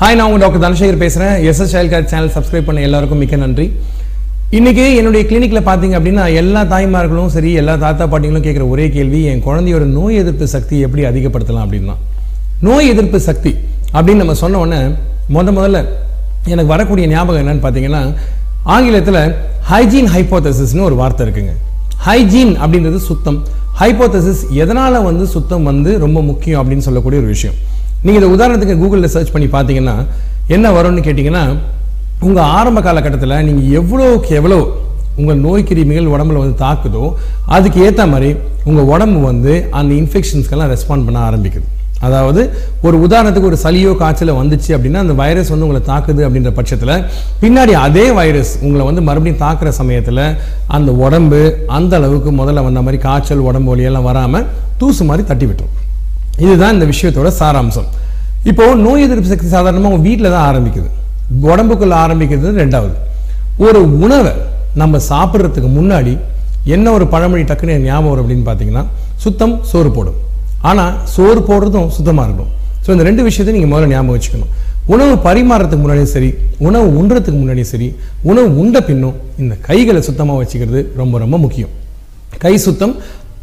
Hi நான் உங்கள் doctor Dhanasekar பேசுகிறேன் SS child care channel subscribe பண்ண எல்லாருக்கும் மிக்க நன்றி. இன்றைக்கி என்னுடைய கிளினிக்கில் பார்த்தீங்க அப்படின்னா எல்லா தாய்மார்களும் சரி எல்லா தாத்தா பாட்டிங்களும் கேட்குற ஒரே கேள்வி என் குழந்தையோட நோய் எதிர்ப்பு சக்தி எப்படி அதிகப்படுத்தலாம் அப்படின்னா. நோய் எதிர்ப்பு சக்தி அப்படின்னு நம்ம சொன்ன உடனே முத முதல்ல எனக்கு வரக்கூடிய ஞாபகம் என்னன்னு பார்த்தீங்கன்னா ஆங்கிலத்தில் ஹைஜீன் ஹைப்போதசிஸ்னு ஒரு வார்த்தை இருக்குங்க. ஹைஜீன் அப்படின்றது சுத்தம். ஹைப்போதசிஸ் எதனால் வந்து சுத்தம் வந்து ரொம்ப முக்கியம் அப்படின்னு சொல்லக்கூடிய ஒரு விஷயம். நீங்கள் இதை உதாரணத்துக்கு கூகுளில் சர்ச் பண்ணி பார்த்தீங்கன்னா என்ன வரும்னு கேட்டிங்கன்னா உங்கள் ஆரம்ப காலகட்டத்தில் நீங்கள் எவ்வளோக்கு எவ்வளோ உங்கள் நோய் கிருமிகள் உடம்புல வந்து தாக்குதோ அதுக்கு ஏற்ற மாதிரி உங்கள் உடம்பு வந்து அந்த இன்ஃபெக்ஷன்ஸ்க்கெல்லாம் ரெஸ்பாண்ட் பண்ண ஆரம்பிக்குது. அதாவது ஒரு உதாரணத்துக்கு ஒரு சளியோ காய்ச்சலோ வந்துச்சு அப்படின்னா அந்த வைரஸ் வந்து உங்களை தாக்குது அப்படின்ற பட்சத்தில் பின்னாடி அதே வைரஸ் உங்களை வந்து மறுபடியும் தாக்குற சமயத்தில் அந்த உடம்பு அந்த அளவுக்கு முதல்ல வந்த மாதிரி காய்ச்சல் உடம்பு வலியெல்லாம் வராமல் தூசு மாதிரி தட்டி விட்டுரும் இதுதான் இந்த விஷயத்தோட சாராம்சம். இப்போ நோய் எதிர்ப்பு சக்தி சாதாரணமாக உங்கள் வீட்டில் தான் ஆரம்பிக்குது. உடம்புக்குள்ள ஆரம்பிக்கிறது ரெண்டாவது. ஒரு உணவை நம்ம சாப்பிட்றதுக்கு முன்னாடி என்ன ஒரு பழமொழி டக்குன்னு ஞாபகம் வரும் அப்படின்னு பார்த்தீங்கன்னா சுத்தம் சோறு போடும். ஆனால் சோறு போடுறதும் சுத்தமாக இருக்கணும். ஸோ இந்த ரெண்டு விஷயத்தையும் நீங்கள் முதல்ல ஞாபகம் வச்சுக்கணும். உணவு பரிமாறத்துக்கு முன்னாடியும் சரி உணவு உண்றதுக்கு முன்னாடியும் சரி உணவு உண்ட பின்னும் இந்த கைகளை சுத்தமாக வச்சுக்கிறது ரொம்ப ரொம்ப முக்கியம். கை சுத்தம்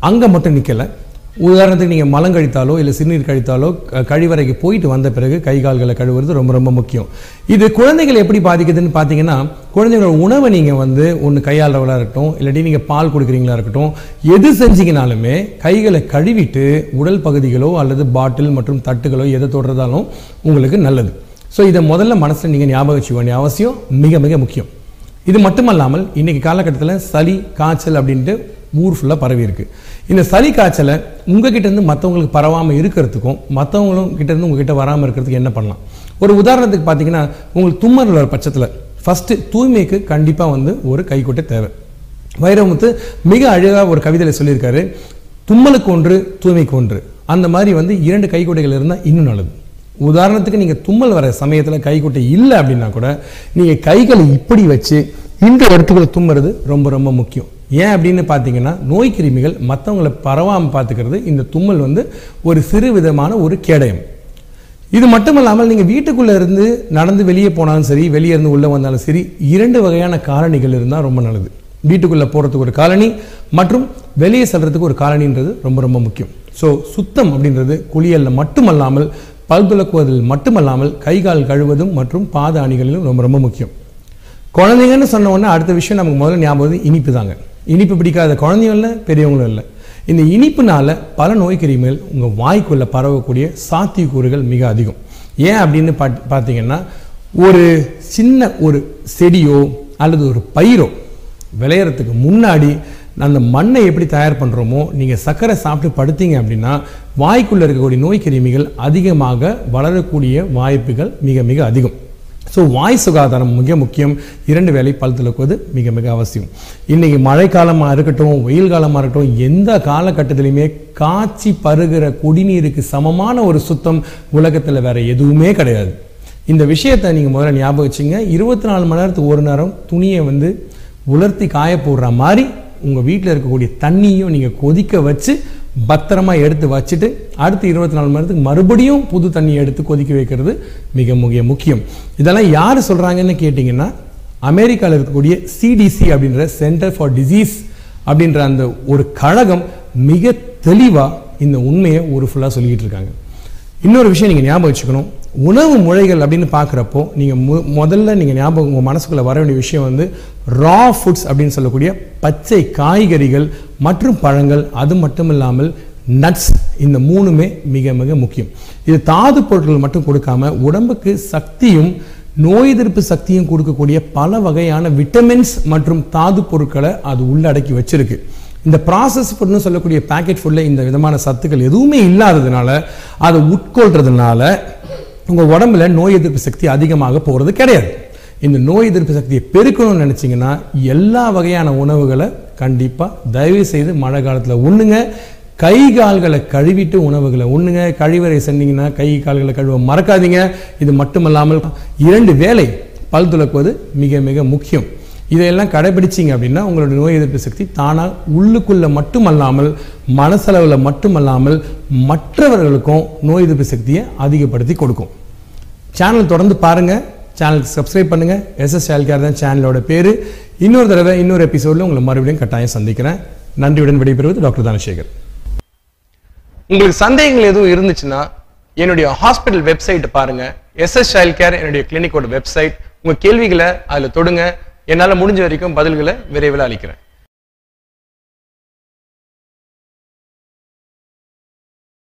அங்கே மட்டும் நிற்கலை உதாரணத்துக்கு நீங்கள் மலம் கழித்தாலோ இல்லை சிறுநீர் கழித்தாலோ கழிவறைக்கு போயிட்டு வந்த பிறகு கை கால்களை கழுவுறது ரொம்ப ரொம்ப முக்கியம். இது குழந்தைகள் எப்படி பாதிக்குதுன்னு பார்த்தீங்கன்னா குழந்தைங்களோட உணவை நீங்கள் வந்து ஒன்று கையாளுறவளாக இருக்கட்டும் இல்லாட்டி நீங்கள் பால் கொடுக்குறீங்களா இருக்கட்டும் எது செஞ்சீங்கனாலுமே கைகளை கழுவிட்டு உடல் பகுதிகளோ அல்லது பாட்டில் மற்றும் தட்டுகளோ எதை தொடர்றதாலும் உங்களுக்கு நல்லது. ஸோ இதை முதல்ல மனசில் நீங்கள் ஞாபகம் வச்சுக்க வேண்டிய அவசியம் மிக மிக முக்கியம். இது மட்டுமல்லாமல் இன்றைக்கி காலகட்டத்தில் சளி காய்ச்சல் அப்படின்ட்டு ஊர் ஃபுல்லாக பரவி இருக்குது இந்த சளி காய்ச்சலை உங்ககிட்டருந்து மற்றவங்களுக்கு பரவாமல் இருக்கிறதுக்கும் மற்றவங்களும் கிட்டேருந்து உங்ககிட்ட வராமல் இருக்கிறதுக்கு என்ன பண்ணலாம்? ஒரு உதாரணத்துக்கு பார்த்தீங்கன்னா உங்களுக்கு தும்மல் ஒரு பட்சத்தில் ஃபஸ்ட்டு தூய்மைக்கு கண்டிப்பாக வந்து ஒரு கைக்கொட்டை தேவை. வைரமுத்து மிக அழகாக ஒரு கவிதையில் சொல்லியிருக்காரு தும்மலுக்கு ஒன்று தூய்மைக்கு ஒன்று. அந்த மாதிரி வந்து இரண்டு கைக்குட்டைகள் இருந்தால் இன்னும் நல்லது. உதாரணத்துக்கு நீங்கள் தும்மல் வர சமயத்தில் கைக்குட்டை இல்லை அப்படின்னா கூட நீங்கள் கைகளை இப்படி வச்சு இந்த இடத்துக்குள்ள தும்முறது ரொம்ப ரொம்ப முக்கியம். ஏன் அப்படின்னு பார்த்தீங்கன்னா நோய் கிருமிகள் மற்றவங்களை பரவாமல் பார்த்துக்கிறது இந்த தும்மல் வந்து ஒரு சிறு விதமான ஒரு கேடயம். இது மட்டுமல்லாமல் நீங்கள் வீட்டுக்குள்ளே இருந்து நடந்து வெளியே போனாலும் சரி வெளியே இருந்து உள்ளே வந்தாலும் சரி இரண்டு வகையான காலணிகள் இருந்தால் ரொம்ப நல்லது. வீட்டுக்குள்ளே போகிறதுக்கு ஒரு காலனி மற்றும் வெளியே செல்கிறதுக்கு ஒரு காலனின்றது ரொம்ப ரொம்ப முக்கியம். ஸோ சுத்தம் அப்படின்றது குளியலில் மட்டுமல்லாமல் பல் துலக்குவதில் மட்டுமல்லாமல் கை கால் கழுவதும் மற்றும் பாத அணிகளிலும் ரொம்ப ரொம்ப முக்கியம். குழந்தைங்கன்னு சொன்ன உடனே அடுத்த விஷயம் நமக்கு முதல்ல ஞாபகம் இனிப்பு தாங்க இனிப்பு பிடிக்காத குழந்தையும் இல்லை பெரியவங்களும் இல்லை. இந்த இனிப்புனால பல நோய் கிருமிகள் உங்கள் வாய்க்குள்ளே பரவக்கூடிய சாத்தியக்கூறுகள் மிக அதிகம். ஏன் அப்படின்னு பாத் பார்த்தீங்கன்னா ஒரு சின்ன ஒரு செடியோ அல்லது ஒரு பயிரோ விளையிறதுக்கு முன்னாடி அந்த மண்ணை எப்படி தயார் பண்ணுறோமோ நீங்கள் சர்க்கரை சாப்பிட்டு படுத்தீங்க அப்படின்னா வாய்க்குள்ளே இருக்கக்கூடிய நோய் கிருமிகள் அதிகமாக வளரக்கூடிய வாய்ப்புகள் மிக மிக அதிகம். ஸோ வாய் சுகாதாரம் மிக முக்கியம். இரண்டு வேலை பல் துலக்குவது மிக மிக அவசியம். இன்னைக்கு மழைக்காலமாக இருக்கட்டும் வெயில் காலமாக இருக்கட்டும் எந்த காலகட்டத்திலையுமே காய்ச்சி பருகிற குடிநீருக்கு சமமான ஒரு சுத்தம் உலகத்தில் வேறு எதுவுமே கிடையாது. இந்த விஷயத்தை நீங்கள் முதல்ல ஞாபகம் வச்சுங்க. இருபத்தி நாலு மணி நேரத்துக்கு ஒரு நேரம் துணியை வந்து உலர்த்தி காய போடுற மாதிரி உங்கள் வீட்டில் இருக்கக்கூடிய தண்ணியும் நீங்கள் கொதிக்க வச்சு பத்திரமா எடுத்து வச்சுட்டு அடுத்து இருபத்தி நாலு மணி நேரத்துக்கு மறுபடியும் புது தண்ணியை எடுத்து கொதிக்க வைக்கிறது மிக மிக முக்கியம். இதெல்லாம் யார் சொல்கிறாங்கன்னு கேட்டிங்கன்னா அமெரிக்காவில் இருக்கக்கூடிய சிடிசி அப்படின்ற சென்டர் ஃபார் டிசீஸ் அப்படின்ற அந்த ஒரு கழகம் மிக தெளிவாக இந்த உண்மையை ஒரு ஃபுல்லாக சொல்லிக்கிட்டு இருக்காங்க. இன்னொரு விஷயம் நீங்கள் ஞாபகம் வச்சுக்கணும். உணவு முறைகள் அப்படின்னு பார்க்குறப்போ நீங்கள் மு முதல்ல நீங்கள் ஞாபகம் உங்கள் மனசுக்குள்ளே வர வேண்டிய விஷயம் வந்து ரா ஃபுட்ஸ் அப்படின்னு சொல்லக்கூடிய பச்சை காய்கறிகள் மற்றும் பழங்கள் அது மட்டும் இல்லாமல் நட்ஸ் இந்த மூணுமே மிக மிக முக்கியம். இது தாது பொருட்கள் மட்டும் கொடுக்காம உடம்புக்கு சக்தியும் நோய் எதிர்ப்பு சக்தியும் கொடுக்கக்கூடிய பல வகையான விட்டமின்ஸ் மற்றும் தாது பொருட்களை அது உள்ளடக்கி வச்சிருக்கு. இந்த ப்ராசஸ் ஃபுட்னு சொல்லக்கூடிய பேக்கெட் ஃபுட்டில் இந்த விதமான சத்துக்கள் எதுவுமே இல்லாததுனால அதை உட்கொள்றதுனால உங்கள் உடம்புல நோய் எதிர்ப்பு சக்தி அதிகமாக போகிறது கிடையாது. இந்த நோய் எதிர்ப்பு சக்தியை பெருக்கணும்னு நினச்சிங்கன்னா எல்லா வகையான உணவுகளை கண்டிப்பாக தயவு செய்து மழை காலத்தில் உண்ணுங்க. கை கால்களை கழுவிட்டு உணவுகளை உண்ணுங்க. கழிவறை சென்னீங்கன்னா கை கால்களை கழுவ மறக்காதீங்க. இது மட்டுமல்லாமல் இரண்டு வேலை பல் துலக்குவது மிக மிக முக்கியம். இதையெல்லாம் கடைபிடிச்சிங்க அப்படின்னா உங்களோட நோய் எதிர்ப்பு சக்தி தானாக உள்ளுக்குள்ளே மட்டுமல்லாமல் மனசளவில் மட்டுமல்லாமல் மற்றவர்களுக்கும் நோய் எதிர்ப்பு சக்தியை அதிகப்படுத்தி கொடுக்கும். சேனல் தொடர்ந்து பாருங்கள் சேனலுக்கு சப்ஸ்கிரைப் பண்ணுங்கள் எஸ்எஸ் சைல்ட் கேர் தான் சேனலோட பேர். இன்னொரு தடவை இன்னொரு எபிசோடில் உங்களை மறுபடியும் கட்டாயம் சந்திக்கிறேன். நன்றியுடன் விடைபெறுவது டாக்டர் தனசேகர். உங்களுக்கு சந்தேகங்கள் எதுவும் இருந்துச்சுன்னா என்னுடைய ஹாஸ்பிட்டல் வெப்சைட் பாருங்க. எஸ்எஸ் சைல்ட் கேர் என்னுடைய கிளினிக்கோட வெப்சைட் உங்க கேள்விகளை அதில் தொடுங்க. என்னால் முடிஞ்ச வரைக்கும் பதில்களை விரைவில் அளிக்கிறேன்.